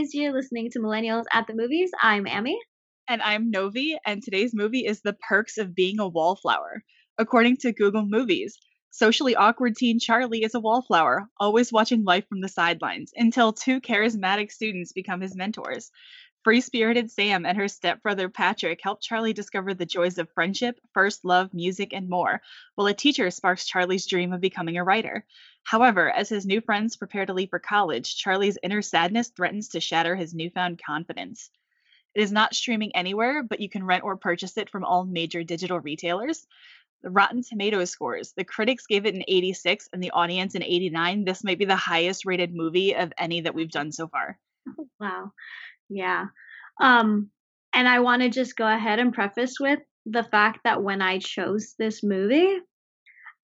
guys. You're listening to Millennials at the Movies. I'm Amy. And I'm Novi, and today's movie is The Perks of Being a Wallflower. According to Google Movies, socially awkward teen Charlie is a wallflower, always watching life from the sidelines, until two charismatic students become his mentors. Free spirited Sam and her stepbrother Patrick help Charlie discover the joys of friendship, first love, music, and more, while a teacher sparks Charlie's dream of becoming a writer. However, as his new friends prepare to leave for college, Charlie's inner sadness threatens to shatter his newfound confidence. It is not streaming anywhere, but you can rent or purchase it from all major digital retailers. The Rotten Tomatoes scores. The critics gave it an 86 and the audience an 89. This might be the highest rated movie of any that we've done so far. Oh, wow. Yeah. Um, and I want to just go ahead and preface with the fact that when I chose this movie,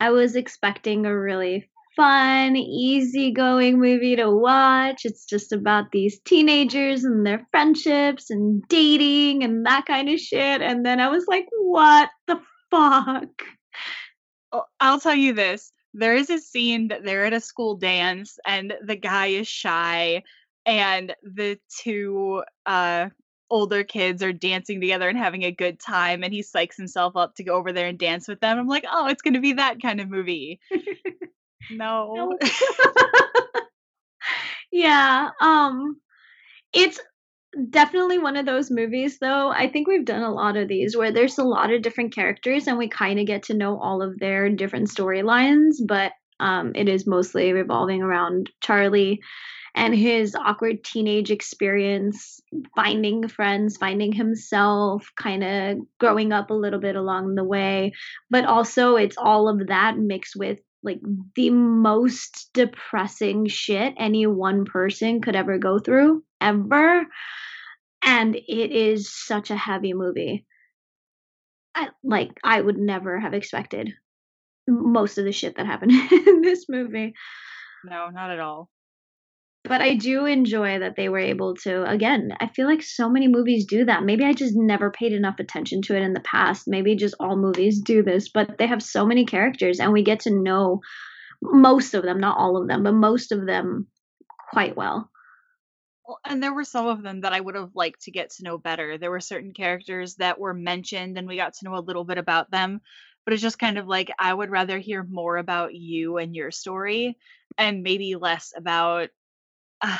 I was expecting a really fun, easygoing movie to watch. It's just about these teenagers and their friendships and dating and that kind of shit. And then I was like, what the fuck? Oh, I'll tell you this. There is a scene that they're at a school dance and the guy is shy and the two uh older kids are dancing together and having a good time and he psychs himself up to go over there and dance with them. I'm like, "Oh, it's going to be that kind of movie." no. No. yeah. Um it's definitely one of those movies though. I think we've done a lot of these where there's a lot of different characters and we kind of get to know all of their different storylines, but um it is mostly revolving around Charlie and his awkward teenage experience, finding friends, finding himself, kind of growing up a little bit along the way. But also, it's all of that mixed with like the most depressing shit any one person could ever go through, ever. And it is such a heavy movie. I, like, I would never have expected most of the shit that happened in this movie. No, not at all but I do enjoy that they were able to. Again, I feel like so many movies do that. Maybe I just never paid enough attention to it in the past. Maybe just all movies do this, but they have so many characters and we get to know most of them, not all of them, but most of them quite well. Well, and there were some of them that I would have liked to get to know better. There were certain characters that were mentioned and we got to know a little bit about them, but it's just kind of like I would rather hear more about you and your story and maybe less about uh,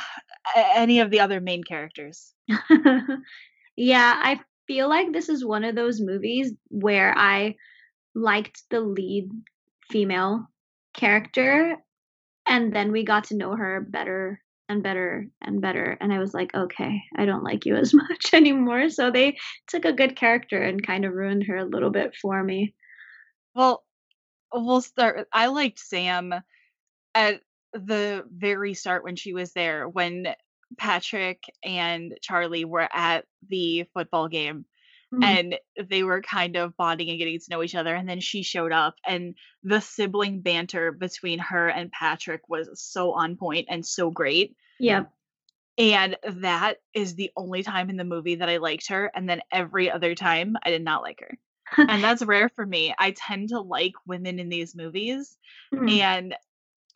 any of the other main characters. yeah, I feel like this is one of those movies where I liked the lead female character and then we got to know her better and better and better and i was like okay i don't like you as much anymore so they took a good character and kind of ruined her a little bit for me well we'll start i liked sam at the very start when she was there, when Patrick and Charlie were at the football game mm-hmm. and they were kind of bonding and getting to know each other. And then she showed up, and the sibling banter between her and Patrick was so on point and so great. Yeah. And that is the only time in the movie that I liked her. And then every other time, I did not like her. and that's rare for me. I tend to like women in these movies. Mm-hmm. And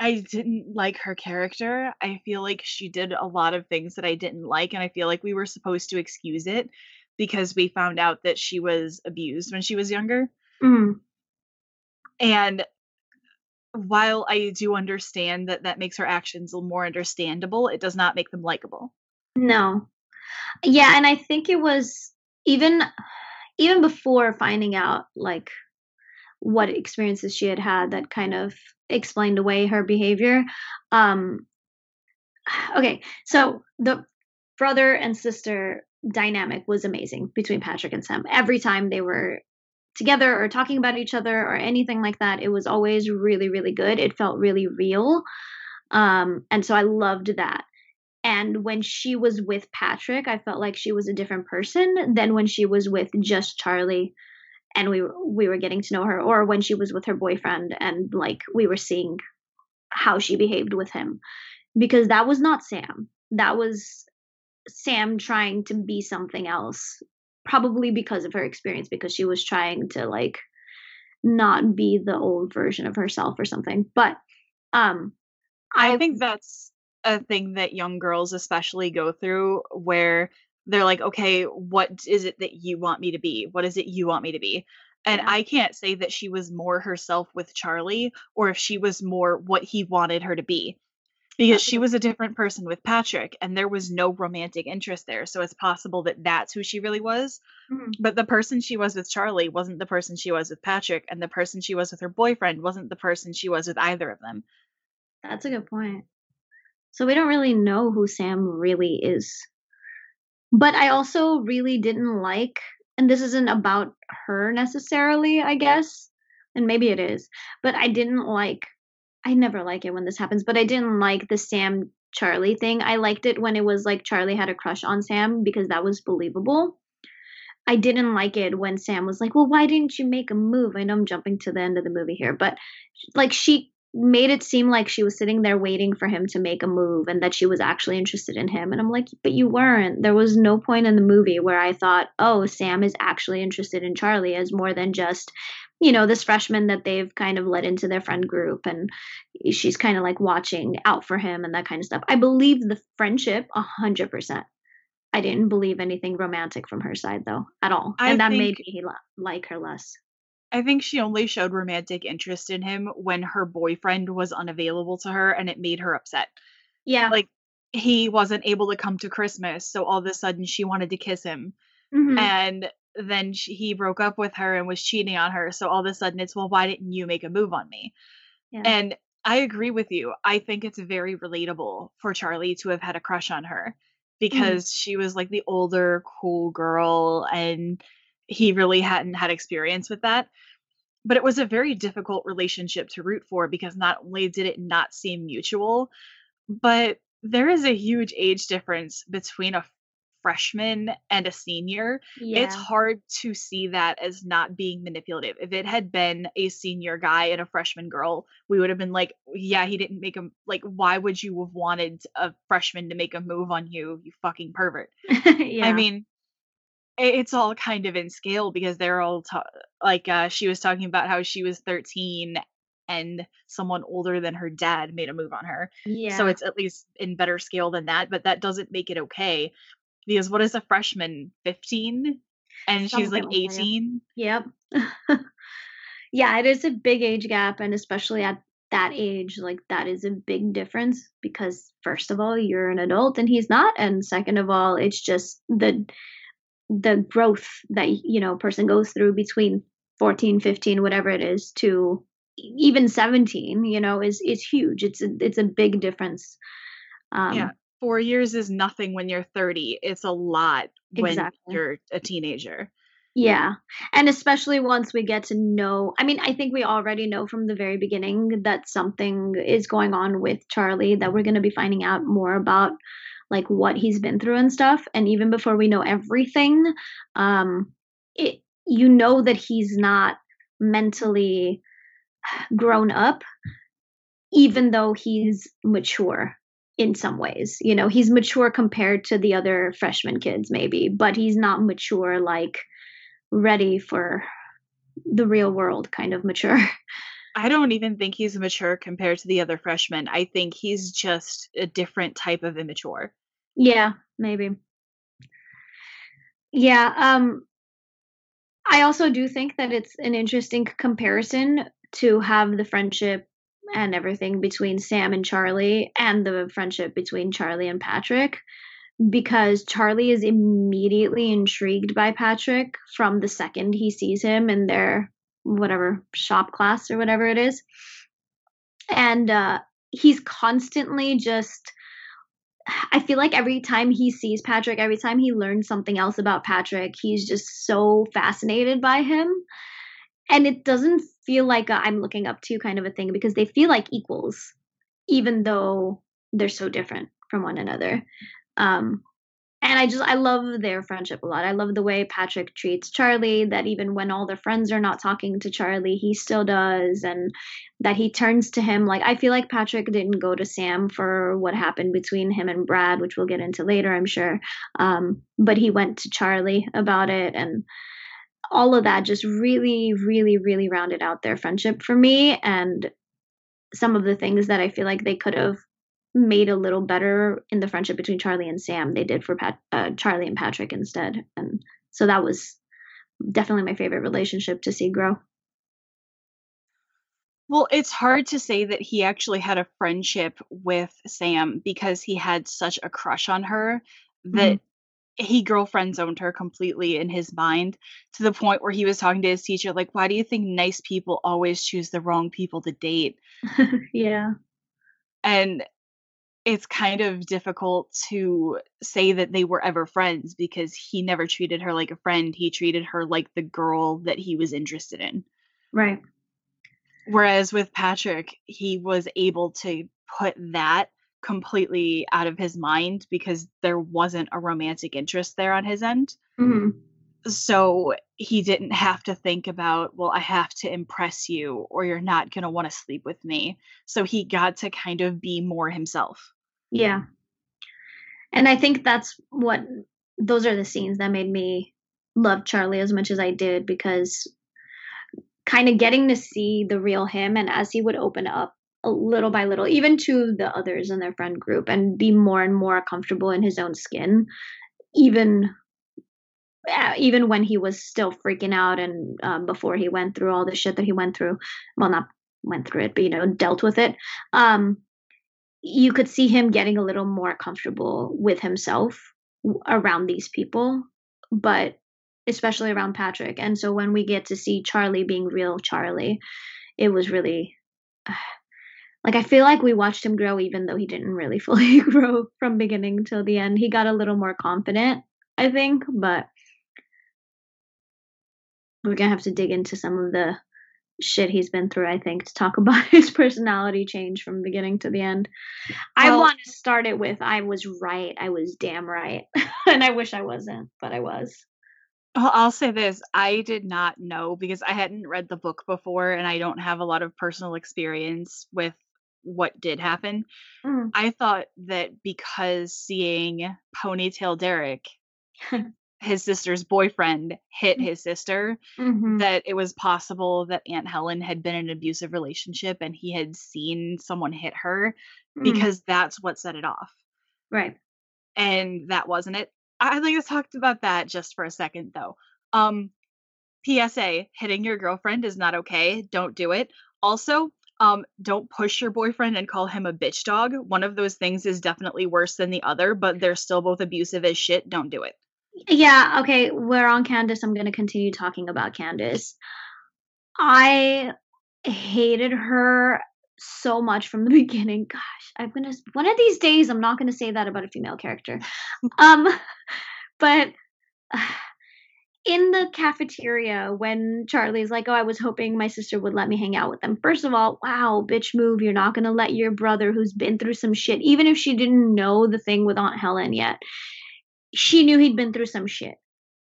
I didn't like her character. I feel like she did a lot of things that I didn't like, and I feel like we were supposed to excuse it because we found out that she was abused when she was younger. Mm. And while I do understand that that makes her actions more understandable, it does not make them likable. No. Yeah, and I think it was even even before finding out like what experiences she had had that kind of explained away her behavior. Um, okay, so the brother and sister dynamic was amazing between Patrick and Sam. Every time they were together or talking about each other or anything like that, it was always really, really good. It felt really real. Um, and so I loved that. And when she was with Patrick, I felt like she was a different person than when she was with just Charlie and we we were getting to know her or when she was with her boyfriend and like we were seeing how she behaved with him. Because that was not Sam. That was Sam trying to be something else probably because of her experience because she was trying to like not be the old version of herself or something. But um I, I think that's a thing that young girls especially go through where they're like, "Okay, what is it that you want me to be? What is it you want me to be?" And Yeah. I can't say that she was more herself with Charlie or if she was more what he wanted her to be. Because she was a different person with Patrick and there was no romantic interest there. So it's possible that that's who she really was. Mhm. But the person she was with Charlie wasn't the person she was with Patrick, and the person she was with her boyfriend wasn't the person she was with either of them. That's a good point. So we don't really know who Sam really is. But I also really didn't like and this isn't about her necessarily, I guess, and maybe it is, but I didn't like I never like it when this happens, but I didn't like the Sam Charlie thing. I liked it when it was like Charlie had a crush on Sam because that was believable. I didn't like it when Sam was like, "Well, why didn't you make a move?" I know I'm jumping to the end of the movie here, but like she made it seem like she was sitting there waiting for him to make a move and that she was actually interested in him. And I'm like, "But you weren't." There was no point in the movie where I thought, "Oh, Sam is actually interested in Charlie as more than just, you know, this freshman that they've kind of let into their friend group and she's kind of like watching out for him and that kind of stuff." I believe the friendship 100%. I didn't believe anything romantic from her side though, at all, I and that made me li like her less. I think she only showed romantic interest in him when her boyfriend was unavailable to her and it made her upset. Yeah. Like, he wasn't able to come to Christmas, so all of a sudden she wanted to kiss him. Mhm. And then sh he broke up with her and was cheating on her, so all of a sudden it's, "Well, why didn't you make a move on me?" Yeah. And I agree with you. I think it's very relatable for Charlie to have had a crush on her Mhm. because she was like the older, cool girl and he really hadn't had experience with that. But it was a very difficult relationship to root for because not only did it not seem mutual, but there is a huge age difference between a freshman and a senior. It's hard to see that as not being manipulative. If it had been a senior guy and a freshman girl, we would have been like, "Yeah, he didn't make him like, why would you have wanted a freshman to make a move on you, you fucking pervert?" yeah. I mean, it's all kind of in scale because they're all ta like, uh, she was talking about how she was 13 and someone older than her dad made a move on her. Yeah. So it's at least in better scale than that, but that doesn't make it okay because what is a freshman, 15? And she's Something like like 18? yeah. Yep. Yeah, it is a big age gap, and especially at that age, like, that is a big difference because, first of all, you're an adult and he's not, and second of all, it's just the the growth that, you know, a person goes through between 14, 15, whatever it is, to even 17, you know, is is huge. It's a it's a big difference. Yeah. Um 4 years is nothing when you're 30. It's a lot when Exactly. you're a teenager. Yeah, and especially once we get to know I mean, I think we already know from the very beginning that something is going on with Charlie, that we're gonna be finding out more about, like, what he's been through and stuff, and even before we know everything, um, it you know that he's not mentally grown up even though he's mature in some ways, you know, he's mature compared to the other freshman kids maybe, but he's not mature, like, ready for the real world kind of mature. I don't even think he's mature compared to the other freshmen. I think he's just a different type of immature. Yeah, maybe. Yeah, um I also do think that it's an interesting comparison to have the friendship and everything between Sam and Charlie and the friendship between Charlie and Patrick, because Charlie is immediately intrigued by Patrick from the second he sees him in their whatever, shop class or whatever it is. And, uh, he's constantly just I feel like every time he sees Patrick, every time he learns something else about Patrick, he's just so fascinated by him, and it doesn't feel like "I'm looking up to kind of a thing because they feel like equals, even though they're so different from one another. Um, and I just I love their friendship a lot. I love the way Patrick treats Charlie, that even when all their friends are not talking to Charlie, he still does, and that he turns to him like I feel like Patrick didn't go to Sam for what happened between him and Brad, which we'll get into later, I'm sure, um, but he went to Charlie about it, and all of that just really, really, really rounded out their friendship for me, and some of the things that I feel like they could've made a little better in the friendship between Charlie and Sam. They did for Pat, uh, Charlie and Patrick instead, and so that was definitely my favorite relationship to see grow. Well, it's hard to say that he actually had a friendship with Sam because he had such a crush on her that Mhm. he girlfriend zoned her completely in his mind to the point where he was talking to his teacher like, "Why do you think nice people always choose the wrong people to date?" yeah. And it's kind of difficult to say that they were ever friends because he never treated her like a friend. He treated her like the girl that he was interested in. Right. Whereas with Patrick, he was able to put that completely out of his mind because there wasn't a romantic interest there on his end. hmm So he didn't have to think about, well, I have to impress you or you're not going to want to sleep with me. So he got to kind of be more himself. Yeah. And I think that's what those are the scenes that made me love Charlie as much as I did because kind of getting to see the real him and as he would open up a little by little even to the others in their friend group and be more and more comfortable in his own skin even even when he was still freaking out and um, before he went through all the shit that he went through well not went through it but you know dealt with it um you could see him getting a little more comfortable with himself around these people but especially around Patrick. And so when we get to see Charlie being real Charlie it was really like I feel like we watched him grow even though he didn't really fully grow from beginning till the end. He got a little more confident I think but we're gonna have to dig into some of the shit he's been through i think to talk about his personality change from beginning to the end i want to start it with i was right i was damn right and i wish i wasn't but i was Well, I'll say this I did not know because I hadn't read the book before and I don't have a lot of personal experience with what did happen. Mm. I thought that because seeing Ponytail Derek, his sister's boyfriend, hit his sister, Mhm. that it was possible that Aunt Helen had been in an abusive relationship and he had seen someone hit her Mm. because that's what set it off. right And that wasn't it. I'd like to talk about that just for a second though. Um PSA, hitting your girlfriend is not okay. Don't do it. Also, um, don't push your boyfriend and call him a bitch dog. One of those things is definitely worse than the other, but they're still both abusive as shit. Don't do it. Yeah okay we're on candace. I'm going to continue talking about candace. I hated her so much from the beginning. Gosh i'm gonna one of these days i'm not gonna say that about a female character. Um but in the cafeteria when charlie's like oh i was hoping my sister would let me hang out with them. First of all wow bitch move you're not gonna let your brother who's been through some shit even if she didn't know the thing with aunt helen yet she knew he'd been through some shit.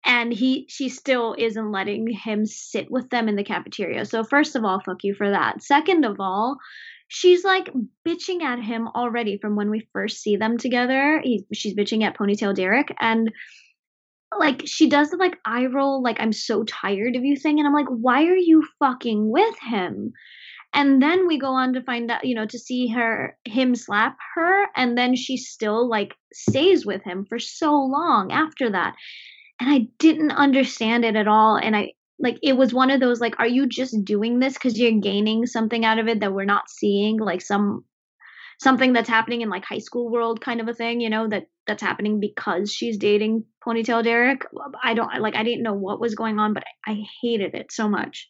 And he she still isn't letting him sit with them in the cafeteria. So first of all fuck you for that. Second of all she's like bitching at him already from when we first see them together. He, she's bitching at ponytail derek. And like she does the like eye roll like i'm so tired of you thing. And i'm like why are you fucking with him and then we go on to find out you know to see her him slap her and then she still like stays with him for so long after that. And i didn't understand it at all and i like it was one of those like are you just doing this because you're gaining something out of it that we're not seeing? Like some something that's happening in like high school world kind of a thing you know that that's happening because she's dating ponytail derek. I don't like i didn't know what was going on but i, I hated it so much.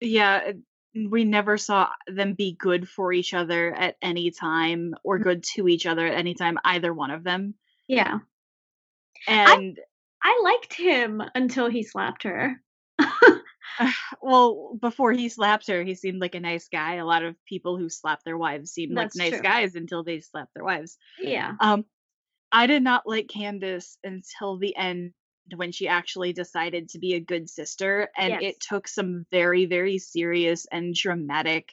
Yeah, we never saw them be good for each other at any time or good to each other at any time, either one of them. yeah And i liked him until he slapped her well, before he slapped her, he seemed like a nice guy. A lot of people who slap their wives seem like nice true. guys until they slap their wives. yeah Um, I did not like Candace until the end when she actually decided to be a good sister, and Yes. it took some very, very serious and dramatic,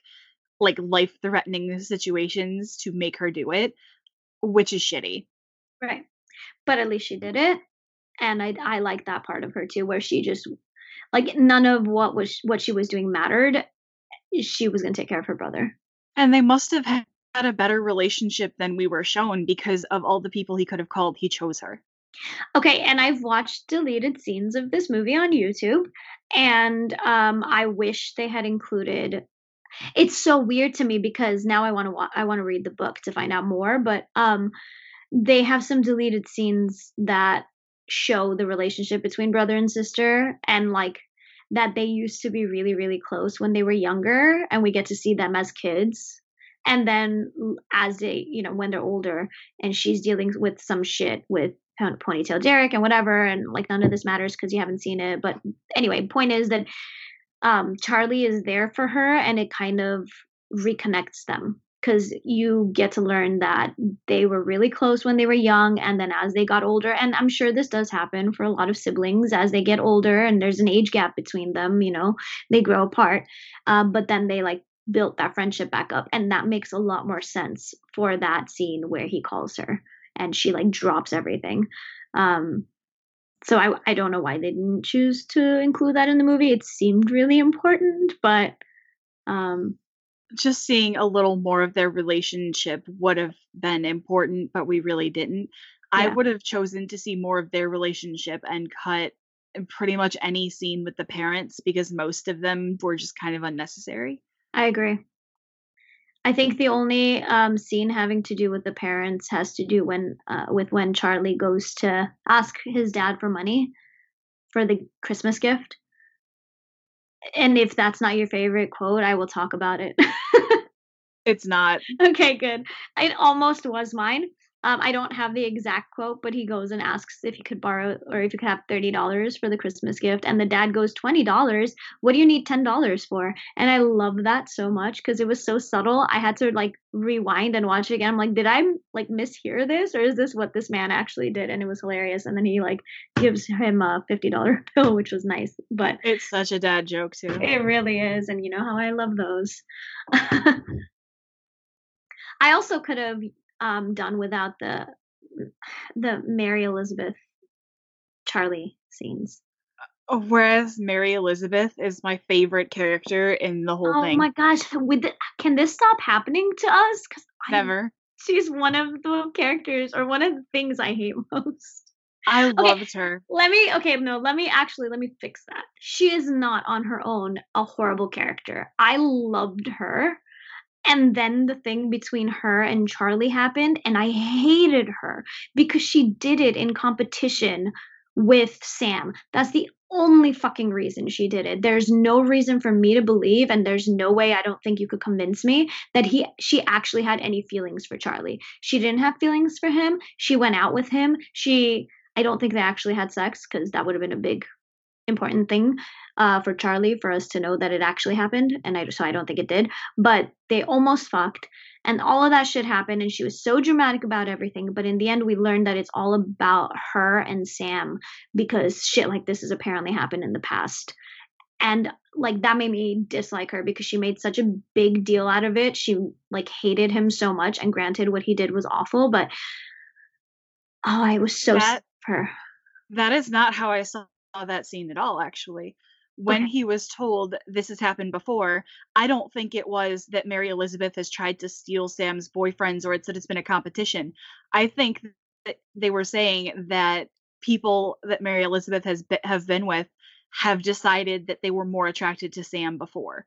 like life-threatening situations to make her do it, which is shitty. Right. But at least she did it. And I I like that part of her too, where she just like none of what was what she was doing mattered. She was gonna take care of her brother. And they must have had a better relationship than we were shown because of all the people he could have called, he chose her. Okay, and I've watched deleted scenes of this movie on YouTube, and um, I wish they had included. It's so weird to me because now I want to wa- I want to read the book to find out more, but um, they have some deleted scenes that show the relationship between brother and sister, and like that they used to be really really close when they were younger, and we get to see them as kids and then as they you know when they're older and she's dealing with some shit with ponytail derek and whatever and like none of this matters because you haven't seen it but anyway point is that um charlie is there for her and it kind of reconnects them because you get to learn that they were really close when they were young and then as they got older and i'm sure this does happen for a lot of siblings as they get older and there's an age gap between them you know they grow apart uh, but then they like built that friendship back up and that makes a lot more sense for that scene where he calls her and she like drops everything um so i i don't know why they didn't choose to include that in the movie it seemed really important but um just seeing a little more of their relationship would have been important but we really didn't yeah. i would have chosen to see more of their relationship and cut pretty much any scene with the parents because most of them were just kind of unnecessary I agree. I think the only um, scene having to do with the parents has to do when uh, with when Charlie goes to ask his dad for money for the Christmas gift. And if that's not your favorite quote, I will talk about it. it's not. Okay, good. It almost was mine. Um, I don't have the exact quote, but he goes and asks if he could borrow or if he could have thirty dollars for the Christmas gift, and the dad goes twenty dollars. What do you need ten dollars for? And I love that so much because it was so subtle. I had to like rewind and watch it again. I'm like, did I like mishear this, or is this what this man actually did? And it was hilarious. And then he like gives him a fifty dollar bill, which was nice. But it's such a dad joke too. It really is, and you know how I love those. I also could have um, done without the the Mary Elizabeth Charlie scenes. Uh, whereas Mary Elizabeth is my favorite character in the whole oh thing. Oh my gosh! With the, can this stop happening to us? Because never. she's one of the characters or one of the things I hate most. I loved okay, her. Let me okay, no, let me actually let me fix that. She is not on her own a horrible character. I loved her and then the thing between her and Charlie happened, and I hated her because she did it in competition with Sam. That's the only fucking reason she did it. There's no reason for me to believe and there's no way I don't think you could convince me that he she actually had any feelings for Charlie. She didn't have feelings for him. She went out with him. She I don't think they actually had sex cuz that would have been a big important thing uh, for Charlie for us to know that it actually happened, and I so I don't think it did. But they almost fucked, and all of that shit happened, and she was so dramatic about everything. But in the end, we learned that it's all about her and Sam because shit like this has apparently happened in the past. And like that made me dislike her because she made such a big deal out of it. She like hated him so much, and granted, what he did was awful, but oh, I was so that, her. That is not how I saw that scene at all, actually. When okay. he was told this has happened before, I don't think it was that Mary Elizabeth has tried to steal Sam's boyfriends or it's that it's been a competition. I think that they were saying that people that Mary Elizabeth has be- have been with have decided that they were more attracted to Sam before.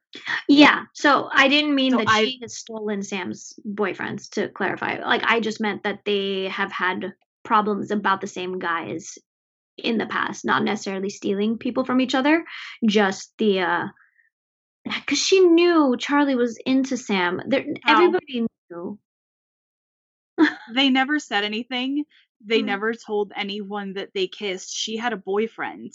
Yeah. So I didn't mean so that I, she has stolen Sam's boyfriends to clarify. Like I just meant that they have had problems about the same guys in the past, not necessarily stealing people from each other, just the uh because she knew Charlie was into Sam. There, everybody knew. they never said anything. They mm-hmm. never told anyone that they kissed. She had a boyfriend.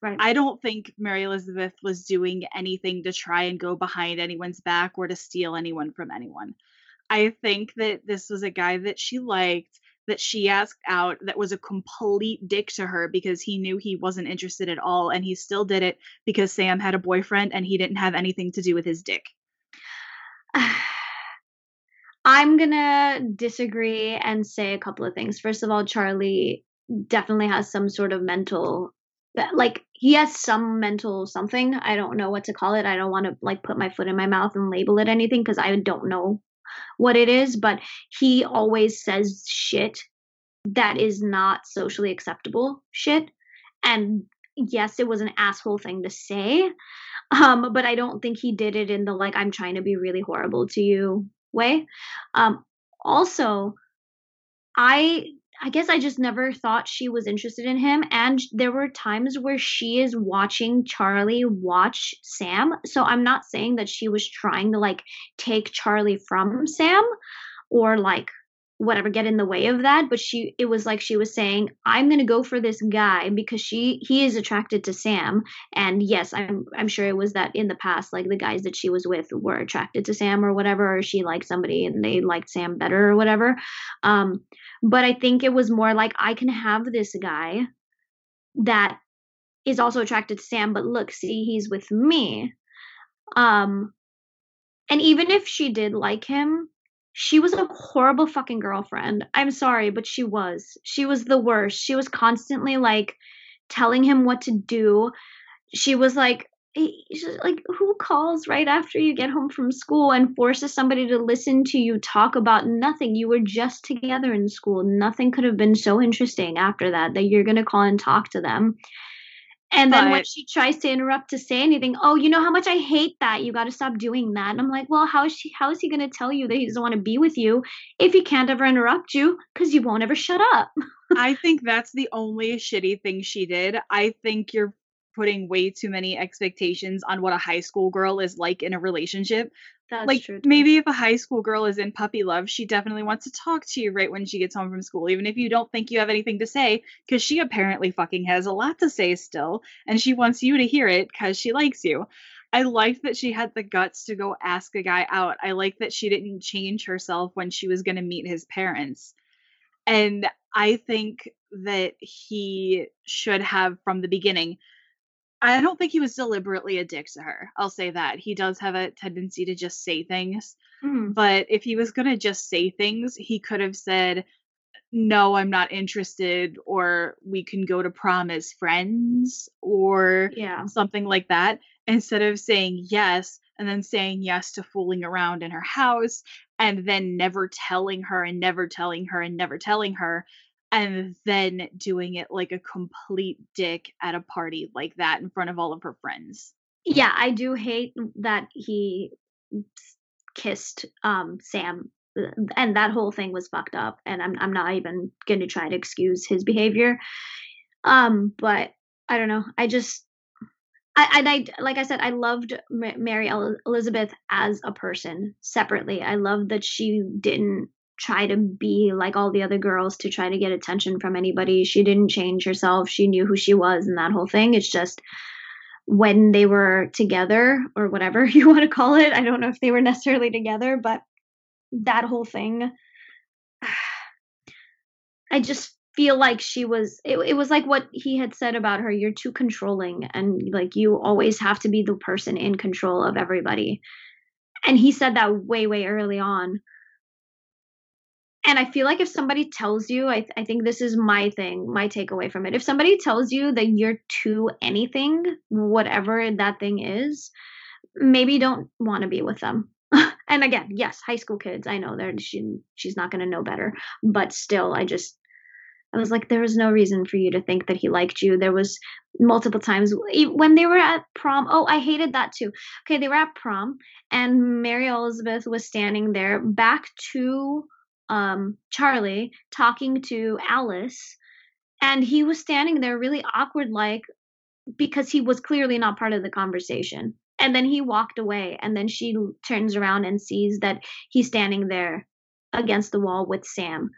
Right. I don't think Mary Elizabeth was doing anything to try and go behind anyone's back or to steal anyone from anyone. I think that this was a guy that she liked that she asked out that was a complete dick to her because he knew he wasn't interested at all and he still did it because Sam had a boyfriend and he didn't have anything to do with his dick. I'm going to disagree and say a couple of things. First of all, Charlie definitely has some sort of mental like he has some mental something. I don't know what to call it. I don't want to like put my foot in my mouth and label it anything because I don't know what it is, but he always says shit that is not socially acceptable shit. And yes, it was an asshole thing to say. Um, but I don't think he did it in the like I'm trying to be really horrible to you way. Um, also, I I guess I just never thought she was interested in him. And there were times where she is watching Charlie watch Sam. So I'm not saying that she was trying to like take Charlie from Sam or like whatever get in the way of that but she it was like she was saying i'm going to go for this guy because she he is attracted to sam. And yes i'm i'm sure it was that in the past like the guys that she was with were attracted to sam or whatever or she liked somebody and they liked sam better or whatever. Um but i think it was more like i can have this guy that is also attracted to sam but look see he's with me. Um and even if she did like him she was a horrible fucking girlfriend. I'm sorry, but she was. She was the worst. She was constantly like telling him what to do. She was like like who calls right after you get home from school and forces somebody to listen to you talk about nothing you were just together in school nothing could have been so interesting after that that you're going to call and talk to them and then but, when she tries to interrupt to say anything, oh, you know how much I hate that. You got to stop doing that. And I'm like, well, how is she? How is he going to tell you that he doesn't want to be with you if he can't ever interrupt you because you won't ever shut up? I think that's the only shitty thing she did. I think you're putting way too many expectations on what a high school girl is like in a relationship. That's like true. Maybe if a high school girl is in puppy love, she definitely wants to talk to you right when she gets home from school, even if you don't think you have anything to say, because she apparently fucking has a lot to say still, and she wants you to hear it because she likes you. I like that she had the guts to go ask a guy out. I like that she didn't change herself when she was going to meet his parents. And I think that he should have from the beginning I don't think he was deliberately a dick to her. I'll say that. He does have a tendency to just say things. Mm. But if he was going to just say things, he could have said, no, I'm not interested, or we can go to prom as friends, or yeah. something like that, instead of saying yes and then saying yes to fooling around in her house and then never telling her and never telling her and never telling her and then doing it like a complete dick at a party like that in front of all of her friends. Yeah, I do hate that he kissed um Sam and that whole thing was fucked up and I'm I'm not even going to try to excuse his behavior. Um but I don't know. I just I, and I, like I said, I loved Mary Elizabeth as a person separately. I loved that she didn't try to be like all the other girls to try to get attention from anybody. She didn't change herself. She knew who she was and that whole thing. It's just when they were together or whatever you want to call it. I don't know if they were necessarily together, but that whole thing I just feel like she was it, it was like what he had said about her you're too controlling and like you always have to be the person in control of everybody and he said that way way early on and I feel like if somebody tells you, I, I think this is my thing, my takeaway from it. If somebody tells you that you're too anything, whatever that thing is, maybe don't want to be with them. and again, yes, high school kids, I know they're she, she's not going to know better, but still, I just I was like, there was no reason for you to think that he liked you. There was multiple times when they were at prom. Oh, I hated that too. Okay, they were at prom, and Mary Elizabeth was standing there back to um, Charlie talking to Alice, and he was standing there really awkward, like because he was clearly not part of the conversation. And then he walked away, and then she turns around and sees that he's standing there against the wall with Sam.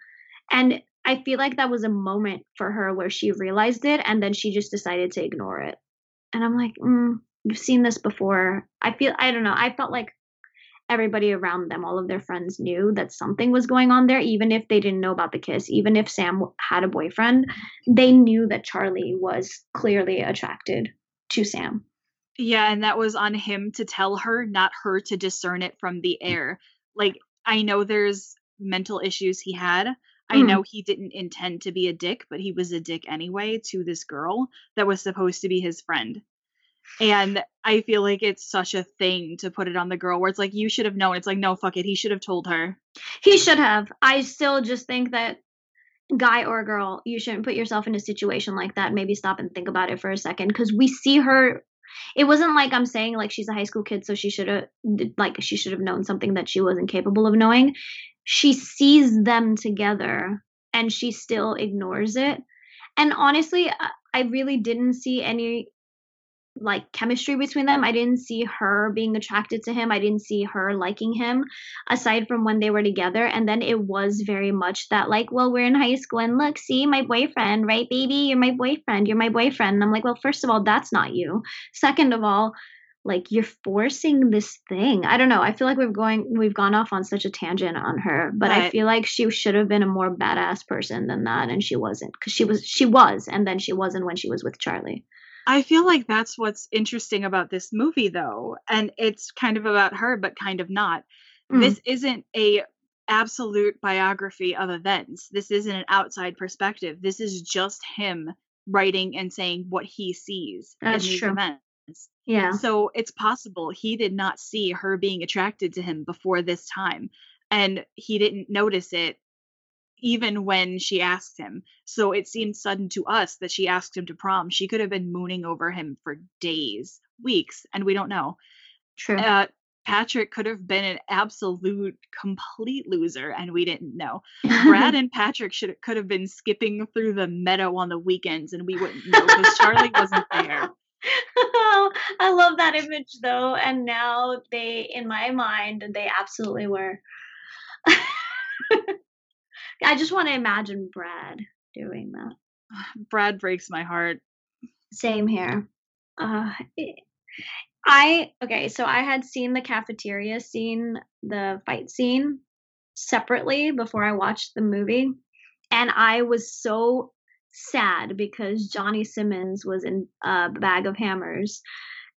And I feel like that was a moment for her where she realized it, and then she just decided to ignore it. And I'm like, mm, you've seen this before. I feel, I don't know. I felt like everybody around them, all of their friends knew that something was going on there, even if they didn't know about the kiss, even if Sam had a boyfriend, they knew that Charlie was clearly attracted to Sam. Yeah, and that was on him to tell her, not her to discern it from the air. Like, I know there's mental issues he had. I mm. know he didn't intend to be a dick, but he was a dick anyway to this girl that was supposed to be his friend. And I feel like it's such a thing to put it on the girl where it's like, you should have known. It's like, no, fuck it. He should have told her. He should have. I still just think that guy or girl, you shouldn't put yourself in a situation like that. Maybe stop and think about it for a second because we see her. It wasn't like I'm saying like she's a high school kid, so she should have like she should have known something that she wasn't capable of knowing. She sees them together and she still ignores it. And honestly, I really didn't see any like chemistry between them. I didn't see her being attracted to him. I didn't see her liking him aside from when they were together. And then it was very much that like, well, we're in high school and look, see my boyfriend, right, baby? You're my boyfriend. You're my boyfriend. And I'm like, well, first of all, that's not you. Second of all, like you're forcing this thing. I don't know. I feel like we've going we've gone off on such a tangent on her, but I feel like she should have been a more badass person than that and she wasn't cuz she was she was and then she wasn't when she was with Charlie. I feel like that's what's interesting about this movie, though, and it's kind of about her, but kind of not. Mm. This isn't a absolute biography of events. This isn't an outside perspective. This is just him writing and saying what he sees that's in these true. events. Yeah. So it's possible he did not see her being attracted to him before this time, and he didn't notice it even when she asked him. So it seemed sudden to us that she asked him to prom. She could have been mooning over him for days, weeks, and we don't know. True. Uh, Patrick could have been an absolute complete loser and we didn't know. Brad and Patrick should could have been skipping through the meadow on the weekends and we wouldn't know because Charlie wasn't there. I love that image though and now they in my mind they absolutely were. I just want to imagine Brad doing that. Brad breaks my heart. Same here. Uh, I okay, so I had seen the cafeteria scene, the fight scene separately before I watched the movie, and I was so sad because Johnny Simmons was in a bag of hammers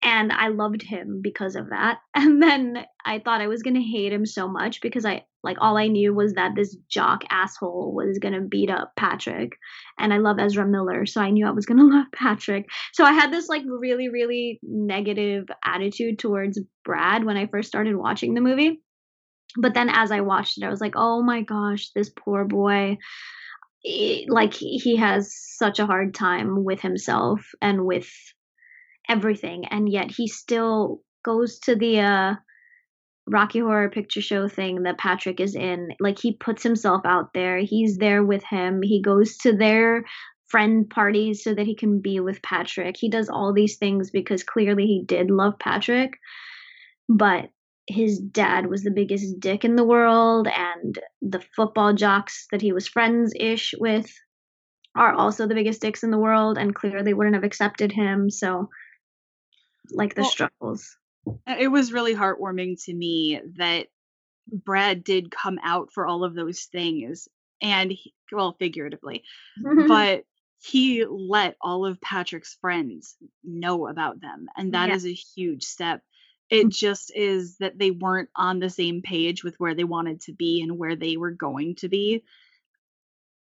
and I loved him because of that. And then I thought I was going to hate him so much because I like all I knew was that this jock asshole was going to beat up Patrick and I love Ezra Miller, so I knew I was going to love Patrick. So I had this like really really negative attitude towards Brad when I first started watching the movie. But then as I watched it, I was like, "Oh my gosh, this poor boy." Eh, like he has such a hard time with himself and with everything and yet he still goes to the uh Rocky Horror Picture Show thing that Patrick is in. Like he puts himself out there. He's there with him. He goes to their friend parties so that he can be with Patrick. He does all these things because clearly he did love Patrick. But his dad was the biggest dick in the world and the football jocks that he was friends ish with are also the biggest dicks in the world and clearly wouldn't have accepted him. So like the well, struggles. Uh, it was really heartwarming to me that Brad did come out for all of those things and he, well figuratively but he let all of Patrick's friends know about them and that yeah. is a huge step it just is that they weren't on the same page with where they wanted to be and where they were going to be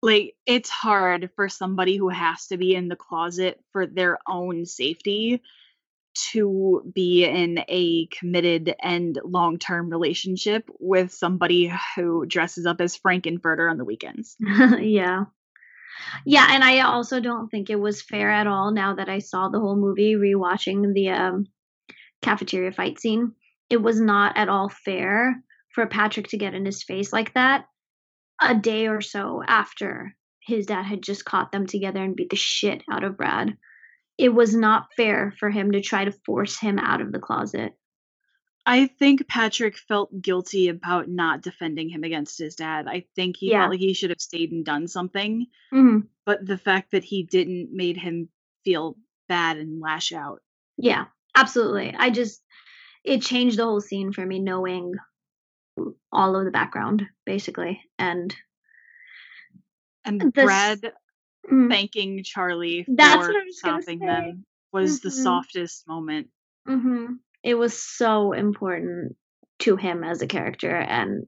like it's hard for somebody who has to be in the closet for their own safety to be in a committed and long term relationship with somebody who dresses up as Frank-N-Furter on the weekends. yeah. Yeah, and I also don't think it was fair at all now that I saw the whole movie rewatching the um, cafeteria fight scene. It was not at all fair for Patrick to get in his face like that a day or so after his dad had just caught them together and beat the shit out of Brad it was not fair for him to try to force him out of the closet. I think Patrick felt guilty about not defending him against his dad. I think he yeah. felt like he should have stayed and done something. Mm-hmm. But the fact that he didn't made him feel bad and lash out. Yeah, absolutely. I just, it changed the whole scene for me knowing all of the background, basically. And and this, Brad mm. thanking Charlie That's for stopping them was mm-hmm. the softest moment. Mm-hmm. It was so important to him as a character, and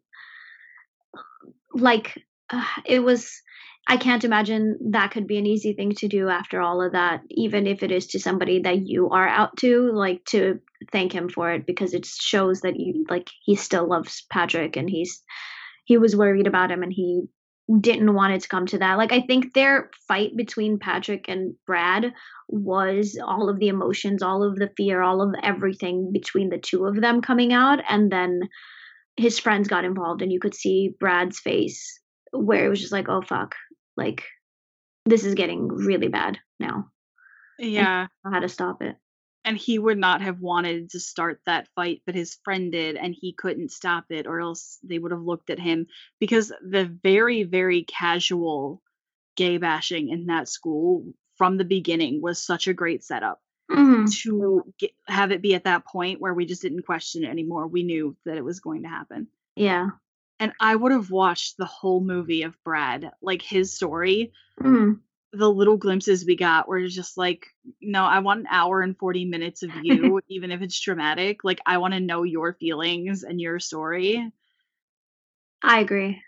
like uh, it was I can't imagine that could be an easy thing to do after all of that, even if it is to somebody that you are out to, like to thank him for it because it shows that you like he still loves Patrick and he's he was worried about him and he didn't want it to come to that. Like I think their fight between Patrick and Brad was all of the emotions, all of the fear, all of everything between the two of them coming out and then his friends got involved and you could see Brad's face where it was just like, "Oh fuck." Like this is getting really bad now. Yeah. I how to stop it. And he would not have wanted to start that fight, but his friend did, and he couldn't stop it, or else they would have looked at him because the very, very casual gay bashing in that school from the beginning was such a great setup Mhm. to get, have it be at that point where we just didn't question it anymore. We knew that it was going to happen. Yeah. And I would have watched the whole movie of Brad, like his story. Mhm. The little glimpses we got were just like, no, I want an hour and 40 minutes of you, even if it's dramatic. Like, I want to know your feelings and your story. I agree.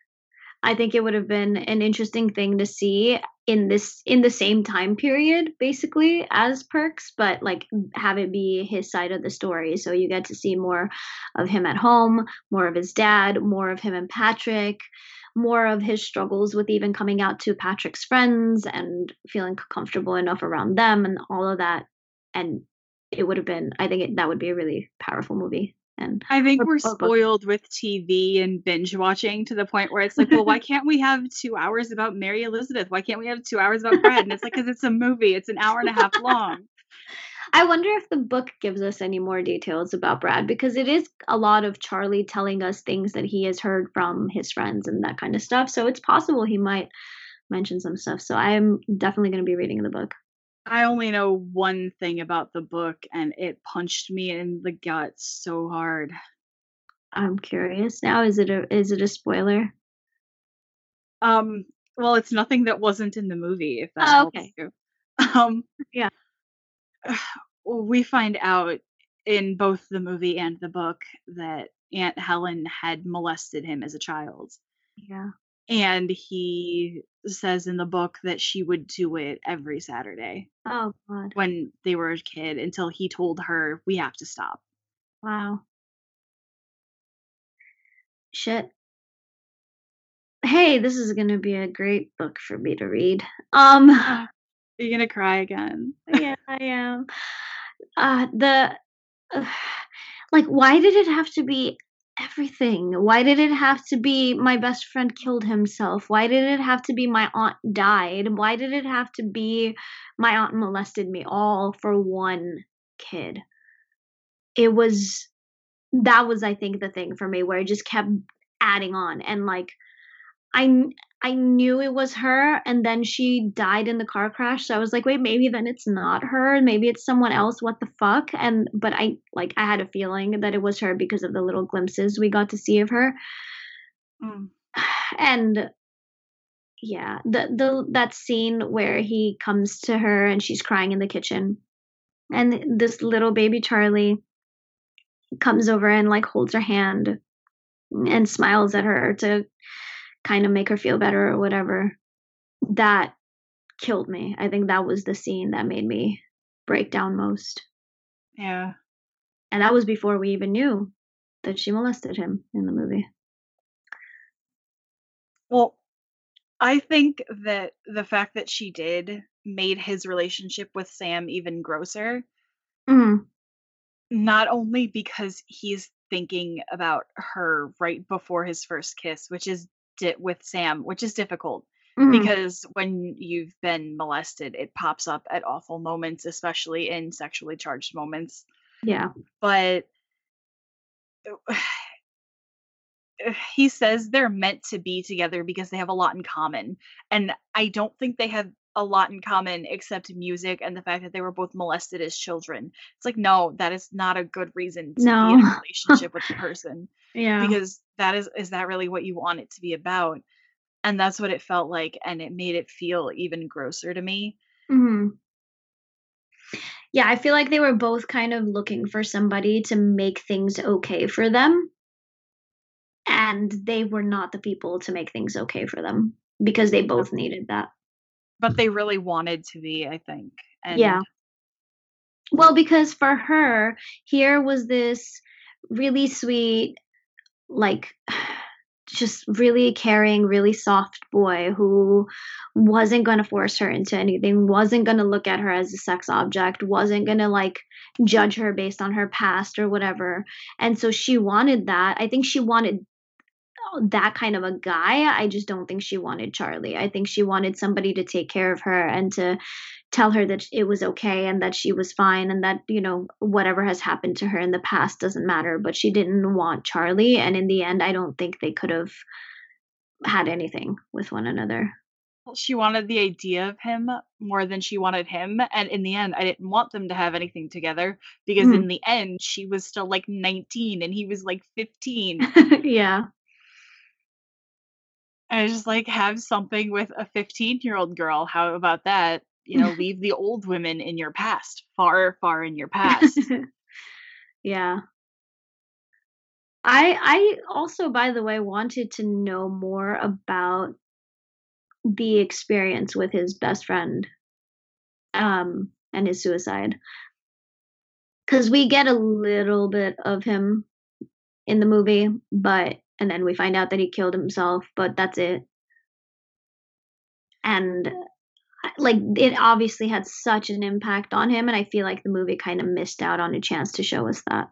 I think it would have been an interesting thing to see in this in the same time period basically as Perks, but like have it be his side of the story. So you get to see more of him at home, more of his dad, more of him and Patrick, more of his struggles with even coming out to Patrick's friends and feeling comfortable enough around them and all of that. And it would have been I think it, that would be a really powerful movie. And I think or- we're or spoiled with TV and binge watching to the point where it's like, well, why can't we have two hours about Mary Elizabeth? Why can't we have two hours about Fred? And it's like, because it's a movie, it's an hour and a half long. I wonder if the book gives us any more details about Brad because it is a lot of Charlie telling us things that he has heard from his friends and that kind of stuff. So it's possible he might mention some stuff. So I'm definitely going to be reading the book. I only know one thing about the book, and it punched me in the gut so hard. I'm curious now. Is it a is it a spoiler? Um, well, it's nothing that wasn't in the movie, if that Oh, helps okay. you. Um, Yeah. we find out in both the movie and the book that Aunt Helen had molested him as a child. Yeah. And he says in the book that she would do it every Saturday Oh God. when they were a kid until he told her, we have to stop. Wow. Shit. Hey, this is going to be a great book for me to read. Um. Going to cry again. yeah, I am. Uh, the uh, like, why did it have to be everything? Why did it have to be my best friend killed himself? Why did it have to be my aunt died? Why did it have to be my aunt molested me? All for one kid. It was that was, I think, the thing for me where it just kept adding on and like. I I knew it was her, and then she died in the car crash. So I was like, wait, maybe then it's not her. Maybe it's someone else. What the fuck? And but I like I had a feeling that it was her because of the little glimpses we got to see of her. Mm. And yeah, the the that scene where he comes to her and she's crying in the kitchen, and this little baby Charlie comes over and like holds her hand and smiles at her to kind of make her feel better or whatever. That killed me. I think that was the scene that made me break down most. Yeah. And that was before we even knew that she molested him in the movie. Well, I think that the fact that she did made his relationship with Sam even grosser. Mm, Not only because he's thinking about her right before his first kiss, which is di- with Sam, which is difficult mhm, because when you've been molested, it pops up at awful moments, especially in sexually charged moments. yeah. But he says they're meant to be together because they have a lot in common. And I don't think they have a lot in common except music and the fact that they were both molested as children. It's like, no, that is not a good reason to be in a relationship with the person Yeah. because that is is that really what you want it to be about? And that's what it felt like and it made it feel even grosser to me. hmm Yeah, I feel like they were both kind of looking for somebody to make things okay for them. And they were not the people to make things okay for them. because they both needed that. But they really wanted to be, I think. And Yeah. Well, because for her, here was this really sweet, like, just really caring, really soft boy who wasn't going to force her into anything, wasn't going to look at her as a sex object, wasn't going to like judge her based on her past or whatever. And so she wanted that. I think she wanted that kind of a guy. I just don't think she wanted Charlie. I think she wanted somebody to take care of her and to tell her that it was okay and that she was fine and that, you know, whatever has happened to her in the past doesn't matter. But she didn't want Charlie. And in the end, I don't think they could have had anything with one another. she wanted the idea of him more than she wanted him. And in the end, I didn't want them to have anything together because Mhm. in the end, she was still like 19 and he was like 15. yeah. I just like, have something with a 15 year old girl. How about that? You know, leave the old women in your past, far, far in your past. yeah. I I also by the way wanted to know more about the experience with his best friend um and his suicide cuz we get a little bit of him in the movie but and then we find out that he killed himself but that's it. And like it obviously had such an impact on him and I feel like the movie kind of missed out on a chance to show us that.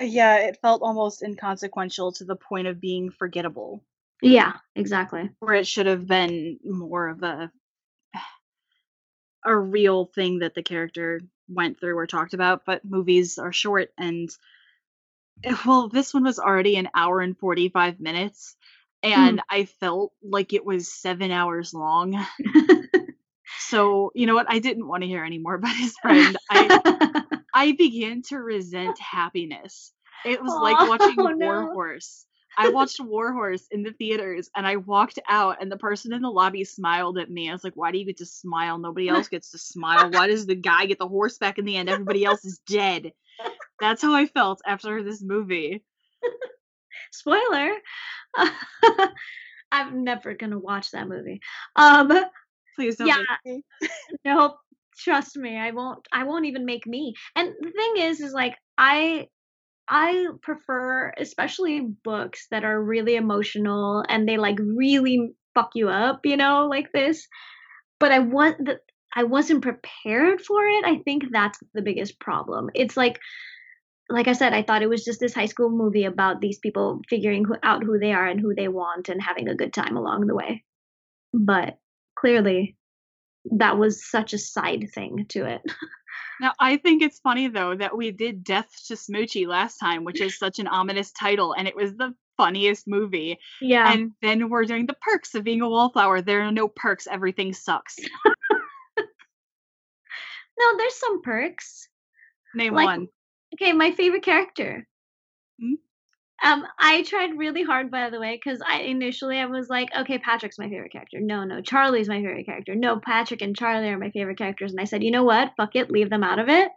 Uh, yeah, it felt almost inconsequential to the point of being forgettable, yeah exactly. Where it should have been more of a a real thing that the character went through or talked about. But movies are short, and well, this one was already an hour and 45 minutes, hmm. and I felt like it was seven hours long. So, you know what? I didn't want to hear any more about his friend. I I began to resent happiness. It was like watching Oh, War no. Horse. I watched War Horse in the theaters and I walked out and the person in the lobby smiled at me. I was like, why do you get to smile? Nobody else gets to smile. Why does the guy get the horse back in the end? Everybody else is dead. That's how I felt after this movie. Spoiler. I'm never gonna watch that movie. Um, Please don't Yeah. make me. nope. Trust me, I won't. I won't even make me. And the thing is, is like I, I prefer, especially books that are really emotional and they like really fuck you up, you know, like this. But I want that. I wasn't prepared for it. I think that's the biggest problem. It's like like I said, I thought it was just this high school movie about these people figuring who, out who they are and who they want and having a good time along the way. But clearly, that was such a side thing to it. Now, I think it's funny though that we did Death to Smoochy last time, which is such an ominous title, and it was the funniest movie. Yeah. And then we're doing the perks of being a wallflower. There are no perks, everything sucks. no, there's some perks. Name Like- one. Okay, my favorite character. Hmm? Um, I tried really hard, by the way, because I initially I was like, okay, Patrick's my favorite character. No, no, Charlie's my favorite character. No, Patrick and Charlie are my favorite characters. And I said, you know what? Fuck it, leave them out of it,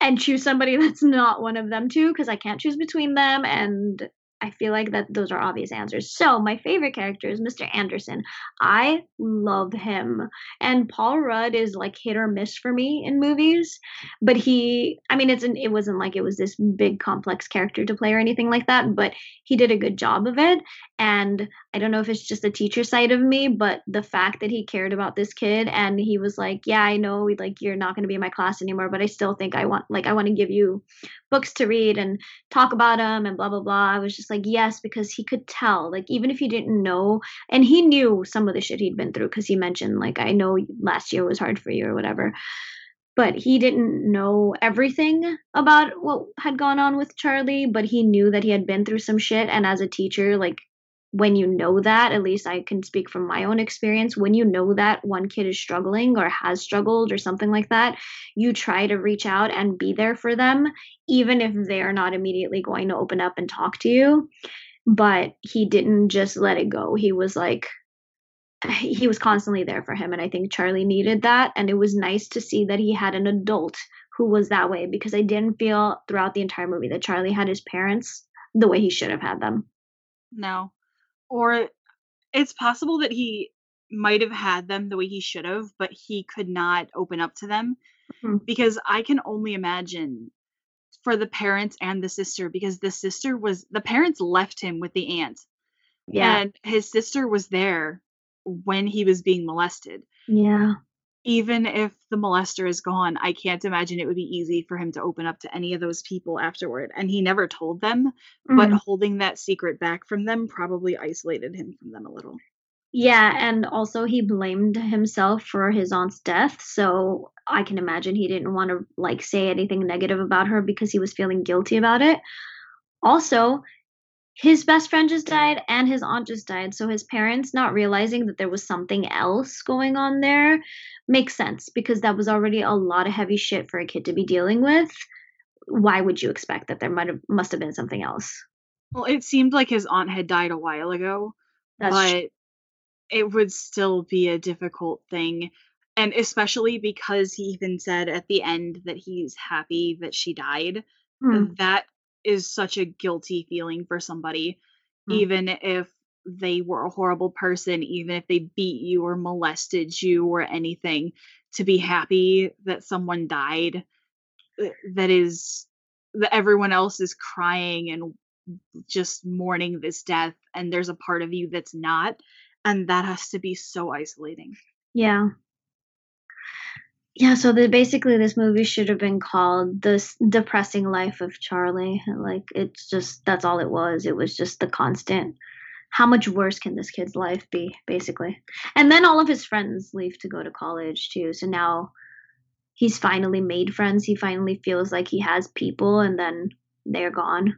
and choose somebody that's not one of them too, because I can't choose between them, and I feel like that those are obvious answers. So my favorite character is Mr. Anderson. I love him, and Paul Rudd is like hit or miss for me in movies but he i mean it's an, it wasn't like it was this big complex character to play or anything like that but he did a good job of it and i don't know if it's just the teacher side of me but the fact that he cared about this kid and he was like yeah i know like you're not going to be in my class anymore but i still think i want like i want to give you books to read and talk about them and blah blah blah i was just like yes because he could tell like even if he didn't know and he knew some of the shit he'd been through because he mentioned like i know last year was hard for you or whatever but he didn't know everything about what had gone on with Charlie, but he knew that he had been through some shit. And as a teacher, like when you know that, at least I can speak from my own experience, when you know that one kid is struggling or has struggled or something like that, you try to reach out and be there for them, even if they're not immediately going to open up and talk to you. But he didn't just let it go. He was like, he was constantly there for him and i think charlie needed that and it was nice to see that he had an adult who was that way because i didn't feel throughout the entire movie that charlie had his parents the way he should have had them No. Or It's possible that he might have had them the way he should have, but he could not open up to them Mhm. because I can only imagine for the parents and the sister because the sister was the parents left him with the aunt Yeah. and his sister was there when he was being molested. Yeah. Even if the molester is gone, I can't imagine it would be easy for him to open up to any of those people afterward. And he never told them, but Mhm. holding that secret back from them probably isolated him from them a little. Yeah, and also he blamed himself for his aunt's death, so I can imagine he didn't wanna, like, say anything negative about her because he was feeling guilty about it. Also, his best friend just died and his aunt just died, so his parents not realizing that there was something else going on there makes sense because that was already a lot of heavy shit for a kid to be dealing with. Why would you expect that there might have must have been something else? Well, it seemed like his aunt had died a while ago, That's but it would still be a difficult thing. And especially because he even said at the end that he's happy that she died. Hmm, That is such a guilty feeling for somebody, hmm. even if they were a horrible person, even if they beat you or molested you or anything, to be happy that someone died uh, that is that everyone else is crying and just mourning this death and there's a part of you that's not and that has to be so isolating Yeah. Yeah, so the basically this movie should have been called "This Depressing Life of Charlie." Like it's just that's all it was. It was just the constant how much worse can this kid's life be, basically. And then all of his friends leave to go to college too. So now he's finally made friends. He finally feels like he has people and then they're gone.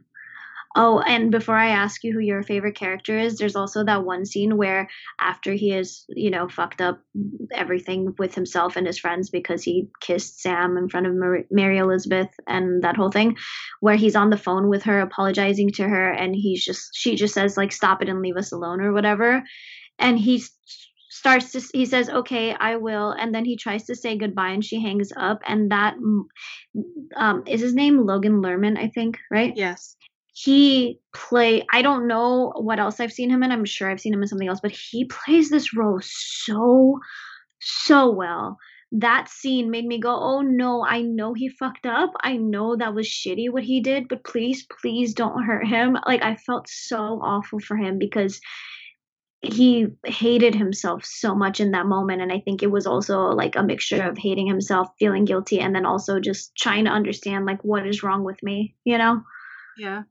Oh, and before I ask you who your favorite character is, there's also that one scene where after he has, you know, fucked up everything with himself and his friends because he kissed Sam in front of Mar- Mary Elizabeth and that whole thing, where he's on the phone with her apologizing to her and he's just she just says like stop it and leave us alone or whatever, and he starts to he says okay I will and then he tries to say goodbye and she hangs up and that um is his name Logan Lerman I think right? Yes he play I don't know what else I've seen him in. I'm sure I've seen him in something else, but he plays this role so so well. That scene made me go, "Oh no, I know he fucked up. I know that was shitty what he did, but please, please don't hurt him." Like I felt so awful for him because he hated himself so much in that moment and I think it was also like a mixture of hating himself, feeling guilty and then also just trying to understand like what is wrong with me, you know? yeah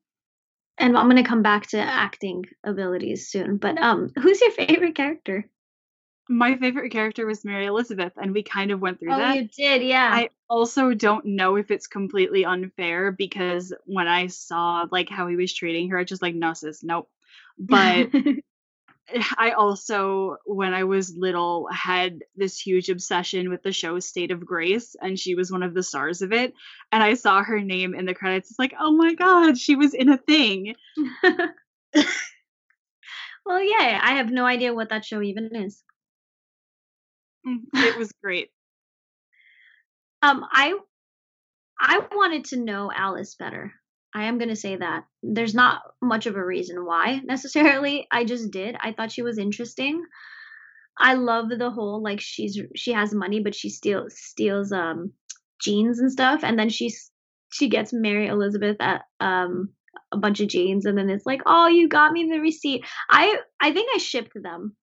And I'm gonna come back to acting abilities soon. But um, who's your favorite character? my favorite character was mary elizabeth and we kind of went through Oh, that you did, yeah. i also don't know if it's completely unfair because when i saw like how he was treating her i just like no sis nope but I also, when I was little, had this huge obsession with the show State of Grace, and she was one of the stars of it. And I saw her name in the credits. It's like, oh my god, she was in a thing. well, yeah. I have no idea what that show even is. Mm, It was great. Um, I I wanted to know Alice better. I am gonna say that. There's not much of a reason why necessarily. I just did. I thought she was interesting. I love the whole like she's she has money, but she steals steals um jeans and stuff, and then she's she gets Mary Elizabeth at um a bunch of jeans, and then it's like, oh, you got me the receipt. I I think I shipped them.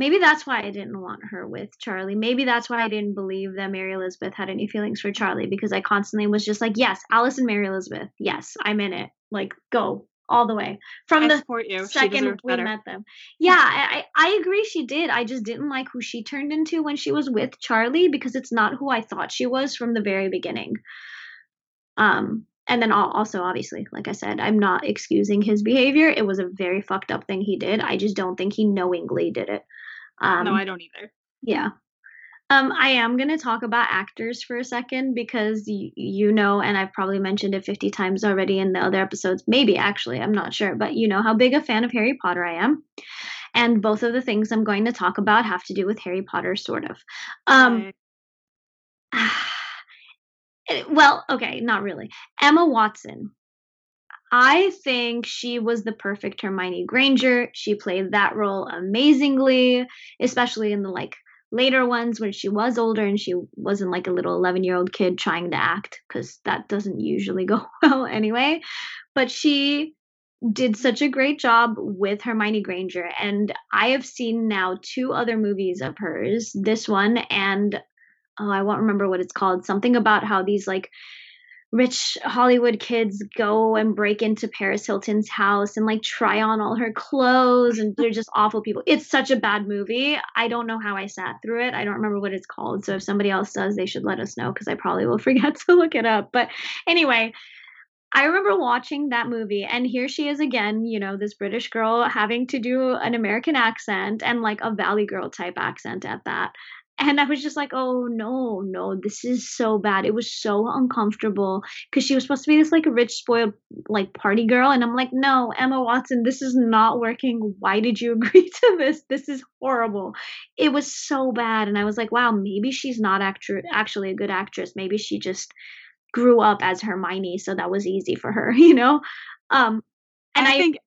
Maybe that's why I didn't want her with Charlie. Maybe that's why I didn't believe that Mary Elizabeth had any feelings for Charlie because I constantly was just like, yes, Alice and Mary Elizabeth. Yes, I'm in it. Like, go all the way. From I the. Second we met them. Yeah, I, I I agree she did. I just didn't like who she turned into when she was with Charlie because it's not who I thought she was from the very beginning. Um and then also obviously, like I said, I'm not excusing his behavior. It was a very fucked up thing he did. I just don't think he knowingly did it. Um no, I don't either. yeah. Um, I am going to talk about actors for a second because y- you know, and I've probably mentioned it 50 times already in the other episodes. Maybe actually, I'm not sure, but you know how big a fan of Harry Potter I am. And both of the things I'm going to talk about have to do with Harry Potter, sort of. Um, I- eh, well, okay, not really. Emma Watson. I think she was the perfect Hermione Granger. She played that role amazingly, especially in the like later ones when she was older and she wasn't like a little 11 year old kid trying to act because that doesn't usually go well anyway. But she did such a great job with Hermione Granger. And I have seen now two other movies of hers this one and oh, I won't remember what it's called. Something about how these like rich Hollywood kids go and break into Paris Hilton's house and like try on all her clothes and they're just awful people. It's such a bad movie. I don't know how I sat through it. I don't remember what it's called. So if somebody else does, they should let us know because I probably will forget to look it up. But anyway, I remember watching that movie, and here she is again, you know, this British girl having to do an American accent and like a Valley Girl type accent at that. And I was just like, oh no, no, this is so bad. It was so uncomfortable because she was supposed to be this like rich, spoiled, like party girl. And I'm like, no, Emma Watson, this is not working. Why did you agree to this? This is horrible. It was so bad. And I was like, wow, maybe she's not actu- actually a good actress. Maybe she just grew up as Hermione, so that was easy for her, you know? Um, and I, I think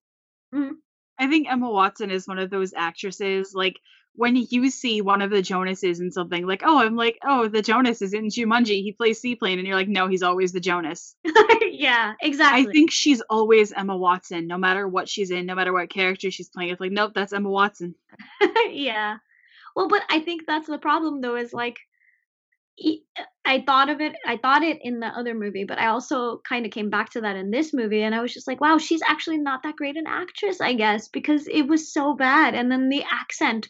Mhm. I think Emma Watson is one of those actresses like when you see one of the Jonases in something like, oh, I'm like, oh, the Jonas is in Jumanji. He plays Seaplane, and you're like, no, he's always the Jonas. yeah, exactly. I think she's always Emma Watson, no matter what she's in, no matter what character she's playing. It's like, nope, that's Emma Watson. yeah. Well, but I think that's the problem though is like I thought of it I thought it in the other movie, but I also kind of came back to that in this movie and I was just like, wow, she's actually not that great an actress, I guess, because it was so bad and then the accent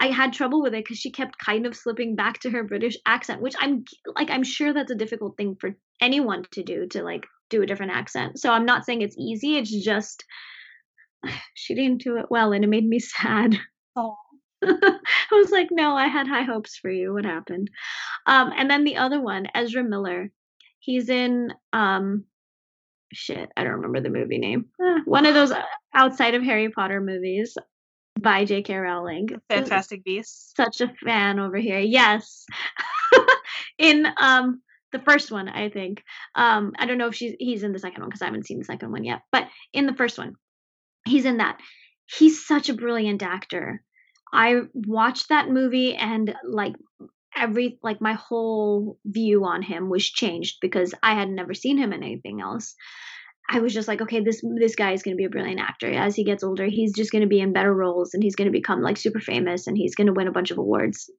I had trouble with it cuz she kept kind of slipping back to her British accent, which I'm like I'm sure that's a difficult thing for anyone to do to like do a different accent. So I'm not saying it's easy, it's just she didn't do it well and it made me sad. Oh. I was like, no, I had high hopes for you. What happened? Um, and then the other one, Ezra Miller. He's in um shit, I don't remember the movie name. Uh, one of those uh, outside of Harry Potter movies by J.K. Rowling. Fantastic Beasts. Such a fan over here. Yes. in um the first one, I think. Um, I don't know if she's he's in the second one because I haven't seen the second one yet. But in the first one, he's in that. He's such a brilliant actor. I watched that movie and like every like my whole view on him was changed because I had never seen him in anything else. I was just like, okay, this this guy is going to be a brilliant actor. As he gets older, he's just going to be in better roles and he's going to become like super famous and he's going to win a bunch of awards.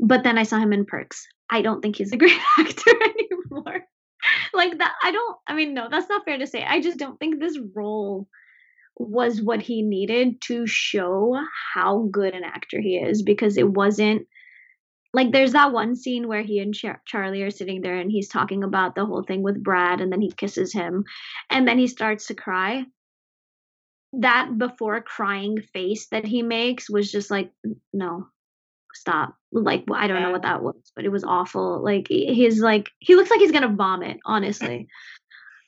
But then I saw him in Perks. I don't think he's a great actor anymore. like that I don't I mean no, that's not fair to say. I just don't think this role was what he needed to show how good an actor he is because it wasn't like there's that one scene where he and Char- Charlie are sitting there and he's talking about the whole thing with Brad and then he kisses him and then he starts to cry. That before crying face that he makes was just like no. Stop. Like I don't know what that was, but it was awful. Like he's like he looks like he's going to vomit, honestly.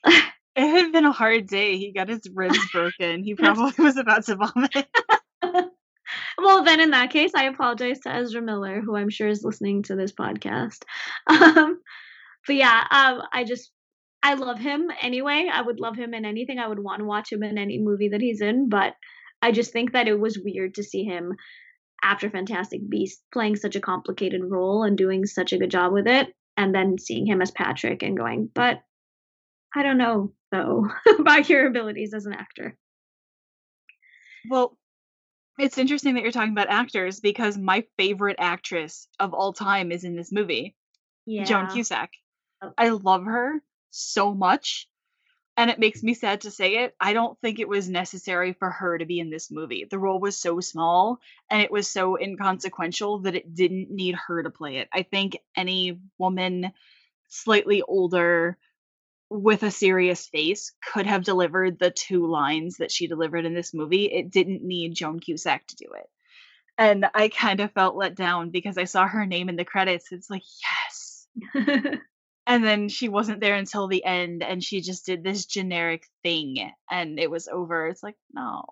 It had been a hard day. He got his ribs broken. He probably was about to vomit. Well, then in that case, I apologize to Ezra Miller, who I'm sure is listening to this podcast. Um, but yeah, um, I just I love him anyway. I would love him in anything. I would want to watch him in any movie that he's in. But I just think that it was weird to see him after Fantastic Beast playing such a complicated role and doing such a good job with it, and then seeing him as Patrick and going, but I don't know though about your abilities as an actor. Well, it's interesting that you're talking about actors because my favorite actress of all time is in this movie, Yeah. Joan Cusack. Oh. I love her so much. And it makes me sad to say it. I don't think it was necessary for her to be in this movie. The role was so small and it was so inconsequential that it didn't need her to play it. I think any woman slightly older with a serious face could have delivered the two lines that she delivered in this movie. It didn't need Joan Cusack to do it. And I kind of felt let down because I saw her name in the credits. It's like, yes. And then she wasn't there until the end and she just did this generic thing and it was over. It's like, no.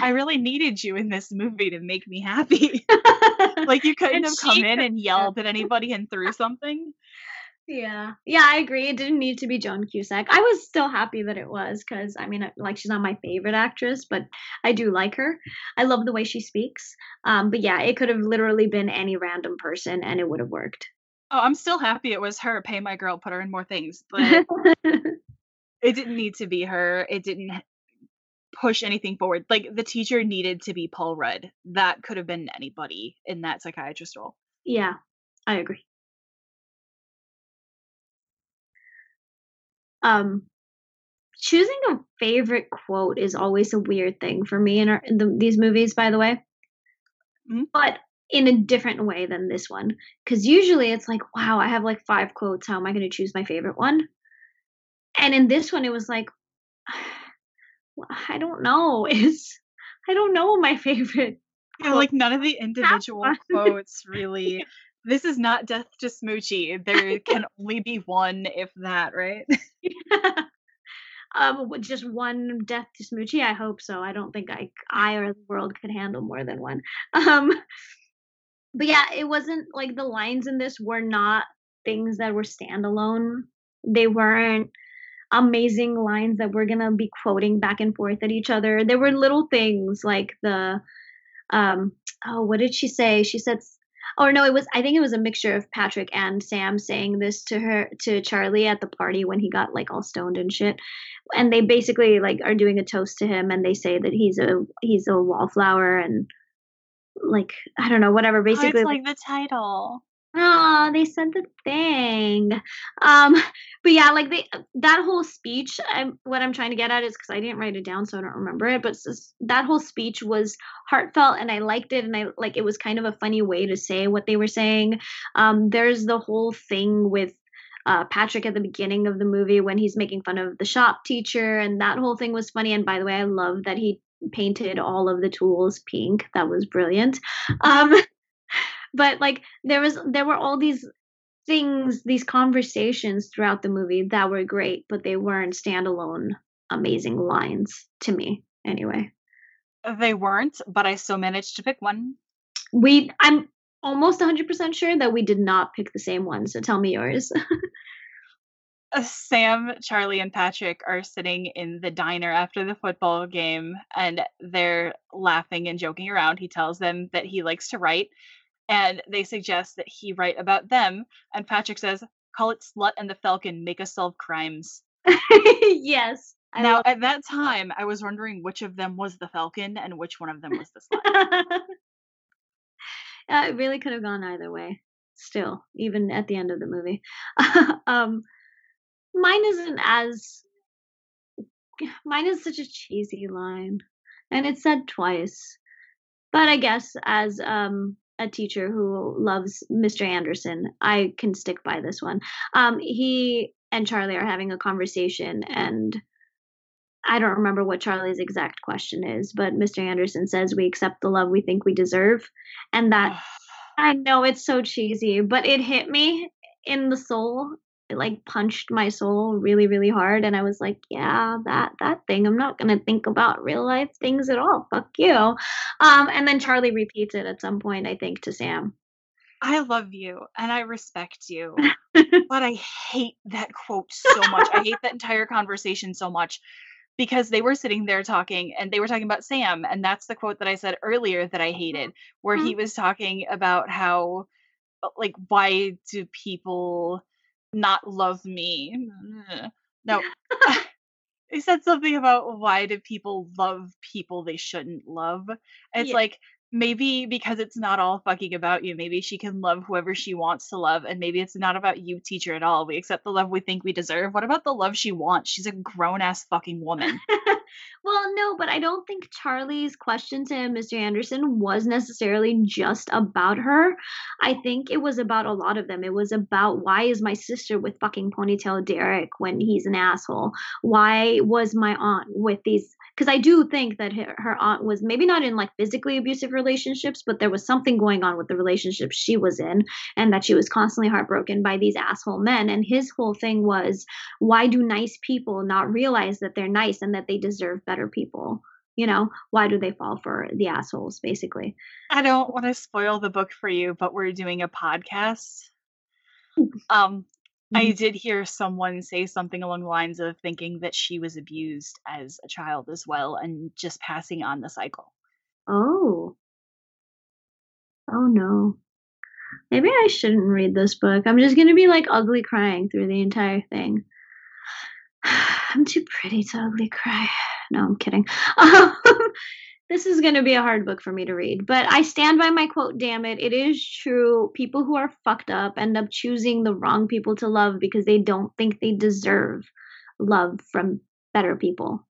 I really needed you in this movie to make me happy. like you couldn't And have come in and yelled at anybody and threw something. Yeah. Yeah, I agree. It didn't need to be Joan Cusack. I was still happy that it was because I mean, like, she's not my favorite actress, but I do like her. I love the way she speaks. Um, but yeah, it could have literally been any random person and it would have worked. Oh, I'm still happy it was her. Pay my girl, put her in more things. But it didn't need to be her. It didn't push anything forward. Like the teacher needed to be Paul Rudd. That could have been anybody in that psychiatrist role. yeah, I agree. Um, choosing a favorite quote is always a weird thing for me in, our, in the, these movies, by the way. Mhm. But in a different way than this one. Because usually it's like, wow, I have like five quotes. How am I going to choose my favorite one? And in this one, it was like, I don't know. Is I don't know my favorite. Yeah, like none of the individual quotes really. This is not Death to Smoochy. There can only be one, if that, right? Um, just one death to Smoochy. I hope so. I don't think I, I or the world could handle more than one. Um, but yeah, it wasn't like the lines in this were not things that were standalone. They weren't amazing lines that we're gonna be quoting back and forth at each other. There were little things like the, um, oh, what did she say? She said or no, it was I think it was a mixture of Patrick and Sam saying this to her to Charlie at the party when he got like all stoned and shit. And they basically like are doing a toast to him and they say that he's a he's a wallflower and like I don't know, whatever. Oh, Basically it's like the title. Oh, they said the thing. Um, but yeah, like they that whole speech. I'm what I'm trying to get at is because I didn't write it down, so I don't remember it. But just- that whole speech was heartfelt, and I liked it, and I like it was kind of a funny way to say what they were saying. Um, there's the whole thing with. Uh, Patrick at the beginning of the movie when he's making fun of the shop teacher, and that whole thing was funny. And by the way, I love that he painted all of the tools pink. That was brilliant. Um, but like there was there were all these things these conversations throughout the movie that were great but they weren't standalone amazing lines to me anyway They weren't, but I still managed to pick one. we i'm almost 100% sure that we did not pick the same one so tell me yours Uh, Sam, Charlie, and Patrick are sitting in the diner after the football game and they're laughing and joking around. He tells them that he likes to write and they suggest that he write about them. And Patrick says, Call it Slut and the Falcon, make us solve crimes. yes I now, at that time, I was wondering which of them was the Falcon and which one of them was the Slut. It really could have gone either way still even at the end of the movie. Um mine isn't as mine is such a cheesy line and it's said twice but i guess as um a teacher who loves mr anderson i can stick by this one. Um he and charlie are having a conversation and i don't remember what charlie's exact question is but mr anderson says we accept the love we think we deserve and that I know it's so cheesy, but it hit me in the soul. It like punched my soul really, really hard, and I was like, "Yeah, that that thing. I'm not gonna think about real life things at all. Fuck you." Um, and then Charlie repeats it at some point, I think, to Sam. I love you and I respect you, but I hate that quote so much. I hate that entire conversation so much because they were sitting there talking and they were talking about Sam. And that's the quote that I said earlier that I hated, where he was talking about how, uh, like, why do people not love me? No. he said something about why do people love people they shouldn't love? It's Yeah. like, maybe because it's not all fucking about you. Maybe she can love whoever she wants to love, and maybe it's not about you, teacher, at all. We accept the love we think we deserve. What about the love she wants? She's a grown ass fucking woman. well, no, but I don't think Charlie's question to Mr. Anderson was necessarily just about her. I think it was about a lot of them. It was about why is my sister with fucking ponytail Derek when he's an asshole? Why was my aunt with these? Because I do think that her, her aunt was maybe not in like physically abusive relationships, but there was something going on with the relationship she was in, and that she was constantly heartbroken by these asshole men. And his whole thing was, why do nice people not realize that they're nice and that they deserve better people? You know, why do they fall for the assholes, basically? I don't want to spoil the book for you, but we're doing a podcast. Um, I Mhm. did hear someone say something along the lines of thinking that she was abused as a child as well and just passing on the cycle. Oh. Oh, no. Maybe I shouldn't read this book. I'm just gonna be, like, ugly crying through the entire thing. I'm too pretty to ugly cry. No, I'm kidding. Um, this is gonna be a hard book for me to read, but I stand by my quote, "Damn it, it is true. People who are fucked up end up choosing the wrong people to love because they don't think they deserve love from better people."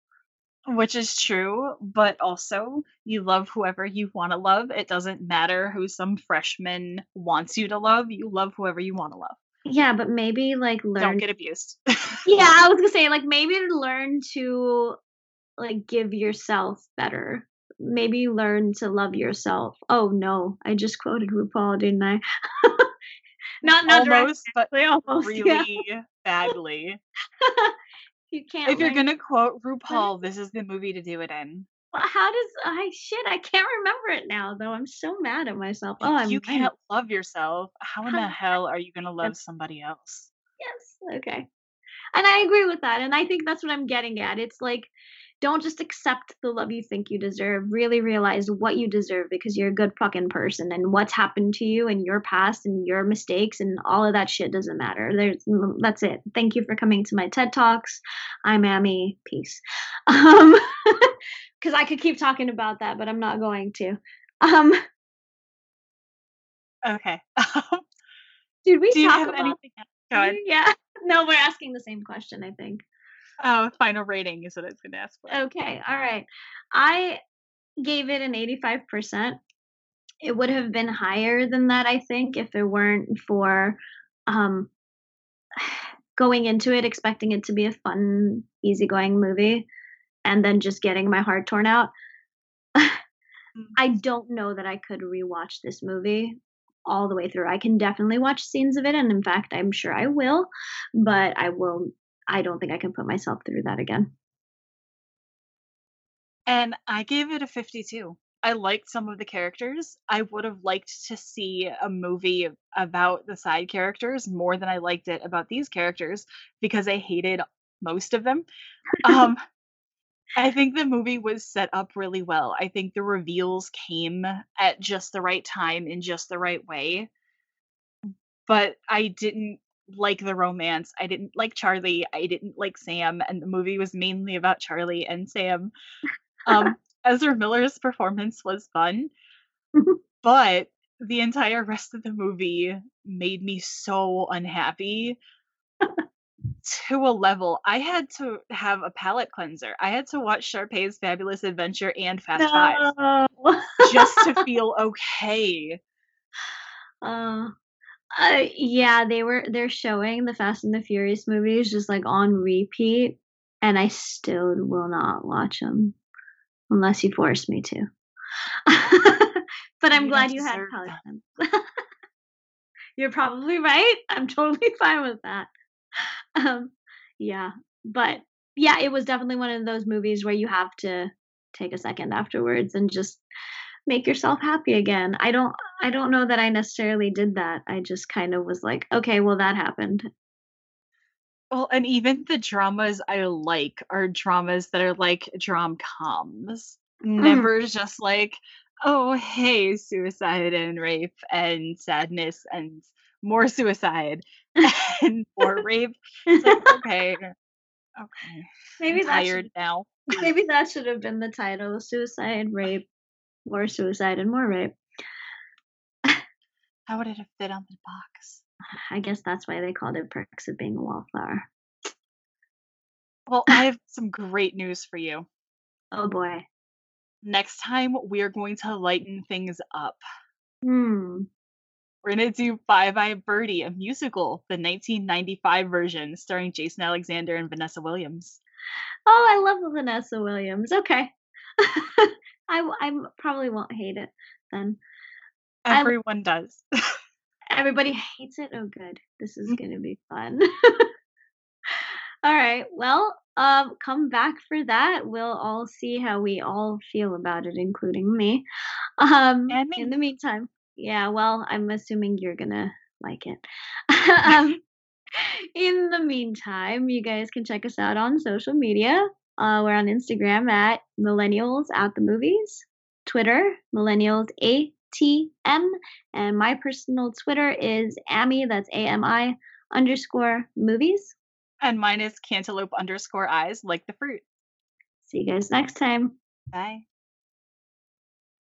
Which is true, but also you love whoever you wanna love. It doesn't matter who some freshman wants you to love, you love whoever you wanna love. Yeah, but maybe, like, learn. Don't get abused. Yeah, I was gonna say, like, maybe learn to, like, give yourself better. Maybe learn to love yourself. Oh, no, I just quoted RuPaul, didn't I? Not not Almost, but directly, almost, yeah. really badly. You can't If you're gonna quote RuPaul, this is the movie to do it in. Well, how does I shit, I can't remember it now, though. I'm so mad at myself. If Oh, I'm you can't love yourself, how in the hell are you gonna love somebody else? Yes, okay. And I agree with that, and I think that's what I'm getting at. It's like, don't just accept the love you think you deserve. Really realize what you deserve because you're a good fucking person, and what's happened to you and your past and your mistakes and all of that shit doesn't matter. There's that's it. Thank you for coming to my TED Talks. I'm Amy. Peace. Um, because I could keep talking about that, but I'm not going to. Um, Okay. did we Do talk about? anything else? Yeah. No, we're asking the same question. I think. Oh, final rating is what I was gonna ask for. Okay, all right. I gave it an 85%. It would have been higher than that, I think, if it weren't for um, going into it expecting it to be a fun, easygoing movie and then just getting my heart torn out. Mm. I don't know that I could rewatch this movie all the way through. I can definitely watch scenes of it, and in fact, I'm sure I will, but I will. I don't think I can put myself through that again. And I gave it a 52. I liked some of the characters. I would have liked to see a movie about the side characters more than I liked it about these characters because I hated most of them. Um, I think the movie was set up really well. I think the reveals came at just the right time in just the right way. But I didn't like the romance. I didn't like Charlie. I didn't like Sam. And the movie was mainly about Charlie and Sam. Um, Ezra Miller's performance was fun, but the entire rest of the movie made me so unhappy to a level. I had to have a palate cleanser. I had to watch Sharpay's Fabulous Adventure and Fast Five just to feel okay. Uh, uh, yeah, they were they're showing the Fast and the Furious movies just like on repeat, and I still will not watch them unless you force me to. but I'm You glad you had. You're probably right. I'm totally fine with that. Um, yeah, but yeah, it was definitely one of those movies where you have to take a second afterwards and just make yourself happy again. I don't I don't know that I necessarily did that. I just kind of was like, okay, well that happened. Well, and even the dramas I like are dramas that are like drom-coms. Mhm. Never just like, oh, hey, suicide and rape and sadness and more suicide and more rape. It's like, okay, okay. maybe I'm that tired should now. maybe that should have been the title: suicide, rape, more suicide, and more rape. How would it have fit on the box? I guess that's why they called it perks of being a wallflower. Well, I have some great news for you. Oh boy. Next time, we are going to lighten things up. Hmm. We're going to do Bye Bye Birdie, a musical, the 1995 version starring Jason Alexander and Vanessa Williams. Oh, I love Vanessa Williams. Okay. I I probably won't hate it then. I- Everyone does. Everybody hates it. Oh, good. This is gonna be fun. all right. Well, um, come back for that. We'll all see how we all feel about it, including me. Um, And me. in the meantime, yeah. Well, I'm assuming you're gonna like it. um, In the meantime, you guys can check us out on social media. Uh, we're on Instagram at millennials at the movies, Twitter millennials ATM, and my personal Twitter is Ami. That's A M I underscore movies. And mine is cantaloupe underscore eyes, like the fruit. See you guys next time. Bye.